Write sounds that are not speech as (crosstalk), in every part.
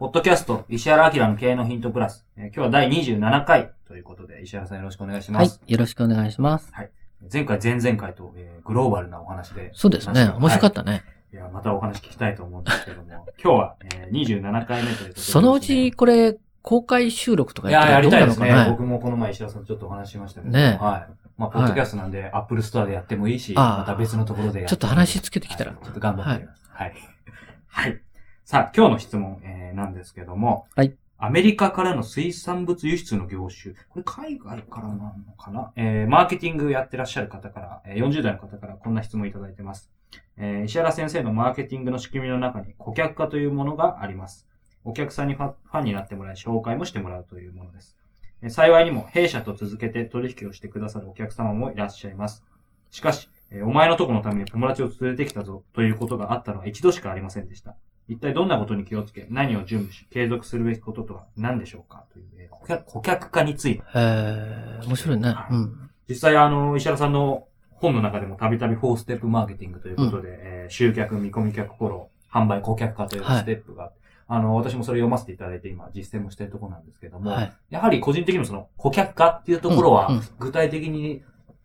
ポッドキャスト、石原明の経営のヒントプラス。えー今日は第27回ということで、石原さんよろしくお願いしまはいす。。よろしくお願いします。前回、前々回と、えーグローバルなお話で。そうですね。面白かったね。いや、またお話聞きたいと思うんですけども、(laughs) 今日は、えー27回目ということで、そのうち、これ、公開収録とかいや、やりどうたいですね。なのかな僕もこの前石原さんとちょっとお話ししましたけど、ねはい。まあ、ポッドキャストなんで、 Apple Store でやってもいいし、また別のところでやってちょっと話つけてきたらはいちょっと頑張ってみます。はい。はい。さあ、今日の質問、えー、なんですけども、はい。アメリカからの水産物輸出の業種。これ海外からなのかな？えー、マーケティングやってらっしゃる方から、えー、40代の方からこんな質問いただいてます。えー、石原先生のマーケティングの仕組みの中に顧客化というものがあります。お客さんにファンになってもらい、紹介もしてもらうというものです。えー幸いにも弊社と続けて取引をしてくださるお客様もいらっしゃいます。しかし、えーお前のとこのために友達を連れてきたぞということがあったのは一度しかありませんでした。一体どんなことに気をつけ、何を準備し、継続するべきこととは何でしょうか？という、えー顧客顧客化について。えー、面白いね。うん。実際、あの、石原さんの本の中でもたびたび4ステップマーケティングということで、えー集客、見込み客フォロー、販売、顧客化というステップが、あの、私もそれ読ませていただいて今実践もしているところなんですけども、はい。やはり個人的にもその顧客化っていうところはうんうん、具体的に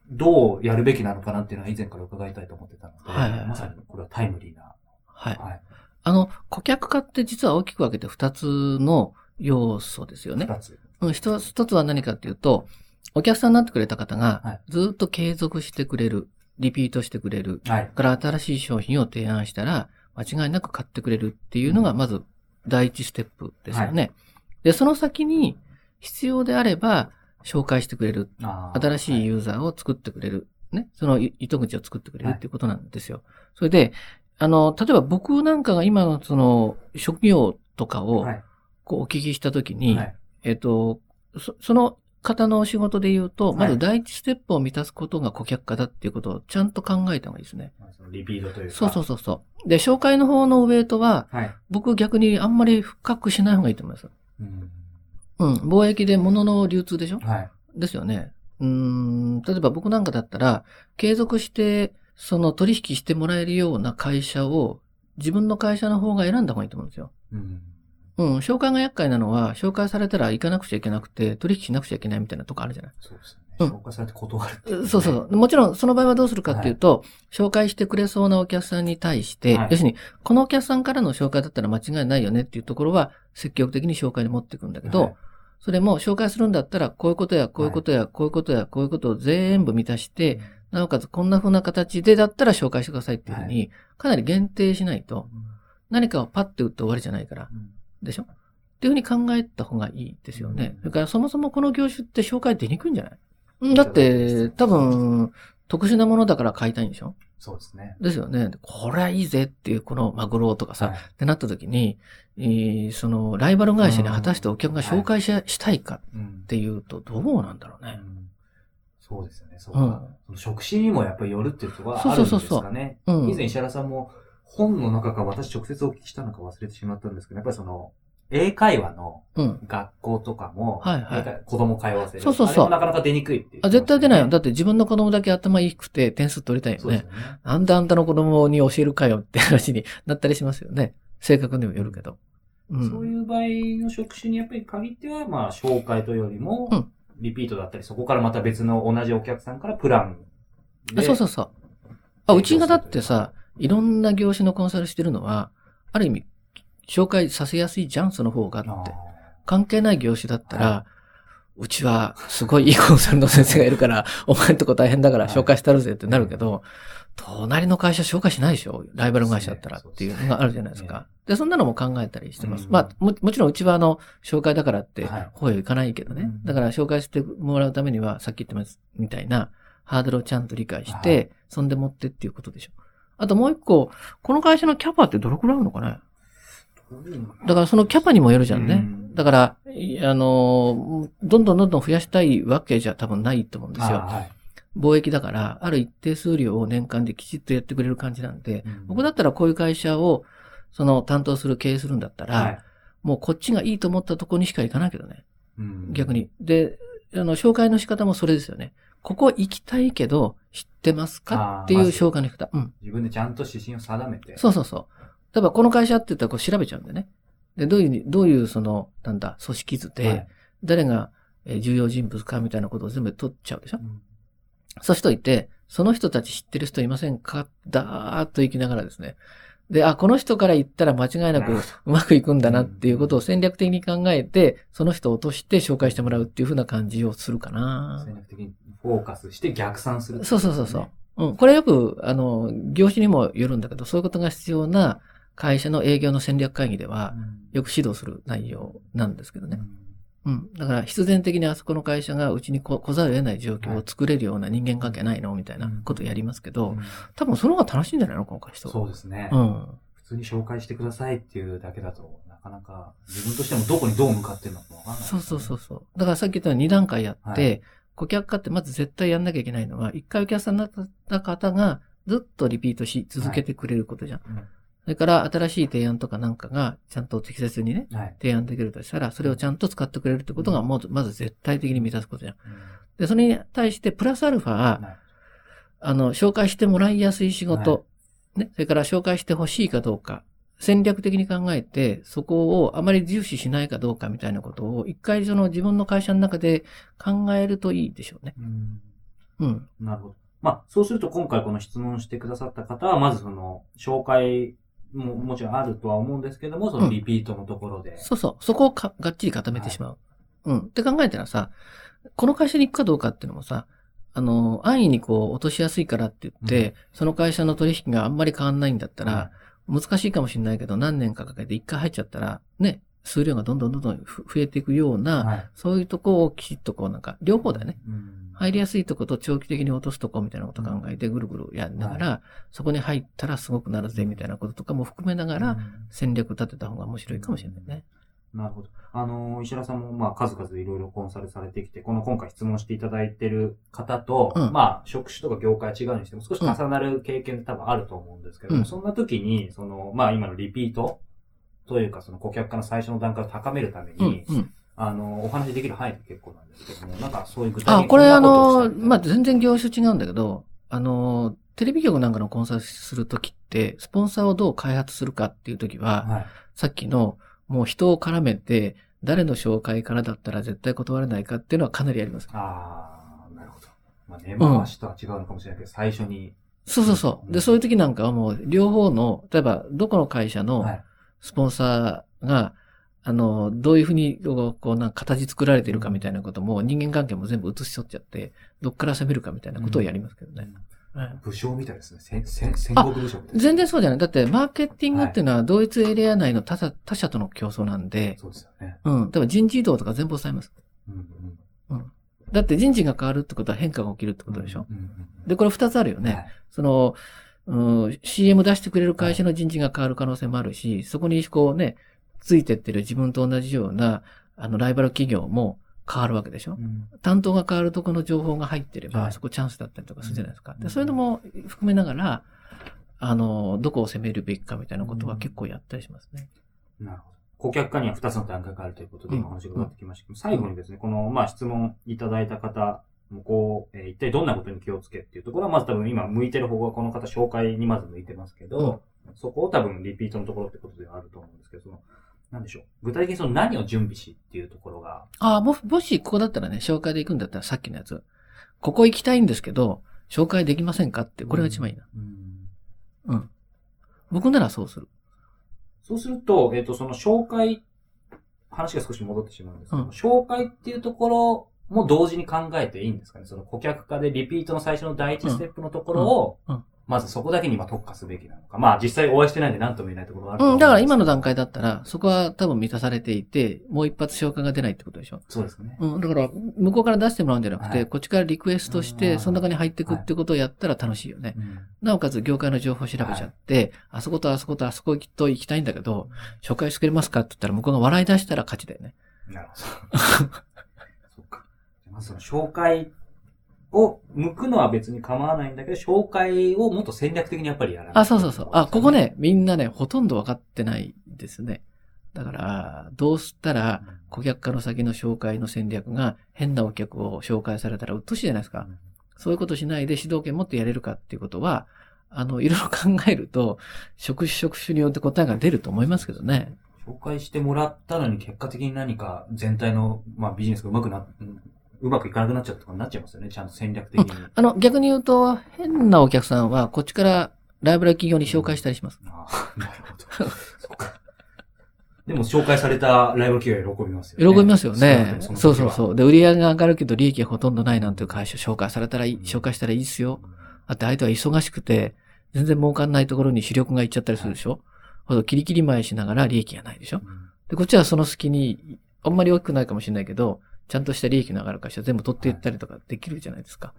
どうやるべきなのかなっていうのは以前から伺いたいと思ってたので、はいはいはいまさにこれはタイムリーな。はい。はい。あの、顧客化って実は大きく分けて二つの要素ですよね。二つ。うん、一つ一つは何かっていうと、お客さんになってくれた方はいが、ずっと継続してくれる、リピートしてくれる、はい。から新しい商品を提案したら、間違いなく買ってくれるっていうのが、まず、第一ステップですよね。で、その先に、必要であれば、紹介してくれる。新しいユーザーを作ってくれる。ね。その糸口を作ってくれるっていうことなんですよ。それで、あの、例えば僕なんかが今のその、職業とかをはい。こうお聞きしたときに、はい。えっと、そその方のお仕事で言うと、はいまず第一ステップを満たすことが顧客化だっていうことをちゃんと考えた方がいいですね。リピートというか。そうそうそうそう。で、紹介の方のウェイトは、はい。僕逆にあんまり深くしない方がいいと思います。うん。うん。貿易で物の流通でしょ？はい。ですよね。うーん。例えば僕なんかだったら、継続して、その取引してもらえるような会社を、自分の会社の方が選んだ方がいいと思うんですよ。うん。うん。紹介が厄介なのは、紹介されたら行かなくちゃいけなくて、取引しなくちゃいけないみたいなとこあるじゃないそうですよね。うん紹介されて断るっていねそうそう。もちろん、その場合はどうするかっていうと、紹介してくれそうなお客さんに対して、はい要するに、このお客さんからの紹介だったら間違いないよねっていうところは、積極的に紹介に持っていくんだけど、はいそれも紹介するんだったら、こういうことや、こういうことや、こういうことや、こういうことを全部満たして、なおかつこんな風な形でだったら紹介してくださいっていうふうに、かなり限定しないと、何かをパッて打って終わりじゃないから、うん。でしょ？っていうふうに考えた方がいいですよね。それからそもそもこの業種って紹介出にくいんじゃない？うん。だって、多分、特殊なものだから買いたいんでしょ？そうですね。ですよね。これはいいぜっていう、このマグロとかさ、はい。ってなった時に、えーその、ライバル会社に果たしてお客が紹介し,、したいかうんっていうと、どうなんだろうね。うんそうですよね。そううんか。その職種にもやっぱりよるっていうところはあるんですかね。うん。以前石原さんも本の中か私直接お聞きしたのか忘れてしまったんですけど、やっぱりその、英会話のうん。学校とかも、はいはい英会子供通わせる。そうそうそうなかなか出にくいっていう、あ、絶対出ないよ。だって自分の子供だけ頭いいくて点数取りたいよね。ね。なんであんたの子供に教えるかよって話になったりしますよね。性格にもよるけど。うん。そういう場合の職種にやっぱり限っては、まあ、紹介というよりも、うんリピートだったり、そこからまた別の同じお客さんからプランあそうそうそう。あ、うちがだってさ、いろんな業種のコンサルしてるのは、ある意味、紹介させやすいじゃん、その方がって。関係ない業種だったら、うちはすごいいいコンサルの先生がいるから、(laughs) お前んとこ大変だから紹介してあるぜってなるけど、隣の会社紹介しないでしょ？ライバル会社だったらっていうのがあるじゃないですか。で、そんなのも考えたりしてます。うんまあも、もちろんうちはあの、紹介だからってはい、方へ行かないけどね。うんだから紹介してもらうためには、さっき言ってますみたいな、ハードルをちゃんと理解して、はいそんで持ってっていうことでしょ。あともう一個、この会社のキャパってどれくらいあるのかね？だからそのキャパにもよるじゃんね。うんだから、いあのー、どんどんどんどん増やしたいわけじゃ多分ないと思うんですよ。あはい貿易だから、ある一定数量を年間できちっとやってくれる感じなんで、うん僕だったらこういう会社を、その担当する、経営するんだったら、はいもうこっちがいいと思ったとこにしか行かないけどね。うん逆に。で、あの、紹介の仕方もそれですよね。ここ行きたいけど、知ってますか？っていう紹介の仕方。うん。自分でちゃんと指針を定めて。そうそうそう。例えばこの会社って言ったらこう調べちゃうんでね。で、どういう、どういうその、なんだ、組織図で、はい誰がえー重要人物かみたいなことを全部取っちゃうでしょ？うんそうしといて、その人たち知ってる人いませんかだーっと行きながらですね。で、あ、この人から言ったら間違いなくうまくいくんだなっていうことを戦略的に考えて、その人を落として紹介してもらうっていうふうな感じをするかな。戦略的にフォーカスして逆算する、そうそうそうそう。うん。これよく、あの、業種にもよるんだけど、そういうことが必要な会社の営業の戦略会議ではう、んよく指導する内容なんですけどね。うんうん。だから必然的にあそこの会社がうちに来来ざるを得ない状況を作れるような人間関係ないのみたいなことをやりますけど、うん多分その方が楽しいんじゃないの？今回人。そうですね。うん。普通に紹介してくださいっていうだけだと、なかなか自分としてもどこにどう向かってるのかわかんない、そうそうそうそう。だからさっき言ったように2段階やって、はい顧客化ってまず絶対やんなきゃいけないのは、1回お客さんになった方がずっとリピートし続けてくれることじゃん。うん。それから新しい提案とかなんかがちゃんと適切にね、はい。提案できるとしたら、それをちゃんと使ってくれるってことがもうまず絶対的に満たすことじゃん。うんで、それに対してプラスアルファ、はいあの、紹介してもらいやすい仕事、ね、それから紹介してほしいかどうか、戦略的に考えて、そこをあまり重視しないかどうかみたいなことを、一回その自分の会社の中で考えるといいでしょうね。うんうん。なるほど。まあ、そうすると今回この質問してくださった方は、まずその、紹介ももちろんあるとは思うんですけども、そのリピートのところで。そうそう。そこをかがっちり固めてしまう。うん。って考えたらさ、この会社に行くかどうかっていうのもさ、あの、安易にこう落としやすいからって言って、その会社の取引があんまり変わんないんだったら、難しいかもしれないけど、何年かかけて一回入っちゃったら、ね、数量がどんどんどんどんふ増えていくような、はい。そういうとこをきちっとこうなんか、両方だよね。うん入りやすいとこと長期的に落とすとこみたいなことを考えてぐるぐるやりながら、そこに入ったらすごくなるぜみたいなこととかも含めながらうん戦略立てた方が面白いかもしれないね。なるほど。あの、石原さんも、まあ、数々いろいろコンサルされてきて、この今回質問していただいてる方と、うんまあ、職種とか業界違うにしても少し重なる経験って多分あると思うんですけども、うんそんな時に、その、まあ、今のリピートというか、その顧客化の最初の段階を高めるために、うん、うん。あの、お話できる範囲で結構なんですけども、なんかそういう具体的あ、にこれあの、ままあ、全然業種違うんだけど、あの、テレビ局なんかのコンサルするときって、スポンサーをどう開発するかっていうときは、はい。さっきの、もう人を絡めて、誰の紹介からだったら絶対断れないかっていうのはかなりあります。ああ、なるほど。まあ、根回しとは違うのかもしれないけど、最初に。そうそうそう。で、そういう時なんかはもう、両方の、例えば、どこの会社のはい。スポンサーが、あの、どういうふうに、こう、なんか形作られているかみたいなことも、人間関係も全部映し取っちゃって、どっから攻めるかみたいなことをやりますけどね。うん武将みたいですね。戦戦戦国武将。全然そうじゃない。だって、マーケティングっていうのは、同一エリア内の他社他社との競争なんで、そうですよね。うん。例えば人事異動とか全部抑えます。うんうん。だって人事が変わるってことは変化が起きるってことでしょ。うんうんうんで、これ二つあるよね。はいその、うん、CM 出してくれる会社の人事が変わる可能性もあるし、そこにこうね、ついてってる自分と同じような、あの、ライバル企業も変わるわけでしょ？うん担当が変わるとこの情報が入ってれば、はいそこチャンスだったりとかするじゃないですか。うんで、そういうのも含めながら、あの、どこを攻めるべきかみたいなことは結構やったりしますね。なるほど。顧客化には2つの段階があるということで、うん今お話が伺ってきましたけど、最後にですね、この、まあ、質問いただいた方も、こう、えー一体どんなことに気をつけっていうところは、まず多分今向いてる方がこの方紹介にまず向いてますけど、そこを多分リピートのところってことではあると思うんですけど、その、なんでしょう。具体的にその何を準備しっていうところが、ああ、も、もしここだったらね、紹介で行くんだったらさっきのやつ。ここ行きたいんですけど、紹介できませんかって、これが一番いいな。うんうん。僕ならそうする。そうすると、えっ、と、その紹介、話が少し戻ってしまうんですけど、うん紹介っていうところも同時に考えていいんですかね？その顧客化でリピートの最初の第一ステップのところを、うんうんまずそこだけに今特化すべきなのか。まあ実際お会いしてないんで何とも言えないところがあるとうん、思だから今の段階。階だったら、そこは多分満たされていて、もう一発消化が出ないってことでしょ？そうですね。うん、だから、向こうから出してもらうんじゃなくて、はいこっちからリクエストして、うんその中に入っていくってことをやったら楽しいよね。うんなおかつ業界の情報調べちゃって、あそことあそことあそこと行きたいんだけど、紹介してくれますかって言ったら向こうが笑い出したら勝ちだよね。なるほど。(laughs) その紹介を向くのは別に構わないんだけど、紹介をもっと戦略的にやっぱりやらないとあ、そうそうそう。あ、ここ。ね、みんなね、ほとんど分かってないですね。だから、どうしたら、顧客化の先の紹介の戦略が変なお客を紹介されたら鬱陶しいじゃないですか。そういうことしないで主導権持ってやれるかっていうことは、あの、いろいろ考えると、職種職種によって答えが出ると思いますけどね。紹介してもらったのに結果的に何か全体の、まあ、ビジネスがうまくな、うんうまくいかなくなっちゃうとかになっちゃいますよね。ちゃんと戦略的に。あの、逆に言うと、変なお客さんは、こっちからライブラリ企業に紹介したりします。ああ (laughs) なるほど。そっか。でも紹介されたライバル企業は喜びますよね。喜びますよね。少なくともそうそうそう。で、売り上げが上がるけど利益がほとんどないなんていう会社紹介されたらいい、紹介したらいいですよ。だって相手は忙しくて、全然儲かんないところに主力がいっちゃったりするでしょ、ほどキリキリ前しながら利益がないでしょうんで、こっちはその隙に、あんまり大きくないかもしれないけど、ちゃんとした利益の上がる会社全部取っていったりとかできるじゃないですか。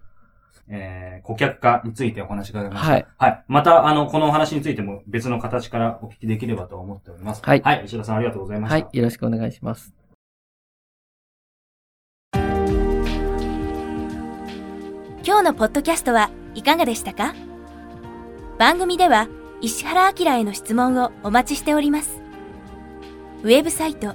えー、顧客化についてお話し伺いました。はい。はい。また、あの、このお話についても別の形からお聞きできればと思っております。はいはい。石田さんありがとうございました。はい。よろしくお願いします。今日のポッドキャストはいかがでしたか？番組では石原明への質問をお待ちしております。ウェブサイト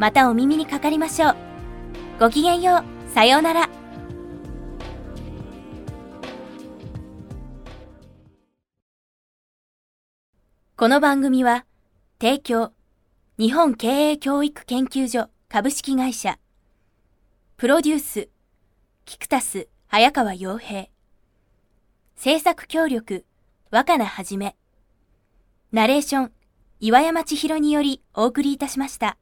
またお耳にかかりましょう。ごきげんよう。さようなら。この番組は提供日本経営教育研究所株式会社プロデュースキクタス早川洋平制作協力若菜はじめナレーション岩山千尋によりお送りいたしました。